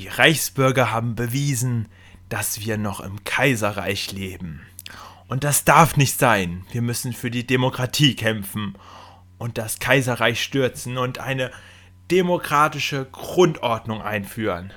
Die Reichsbürger haben bewiesen, dass wir noch im Kaiserreich leben. Und das darf nicht sein. Wir müssen für die Demokratie kämpfen und das Kaiserreich stürzen und eine demokratische Grundordnung einführen.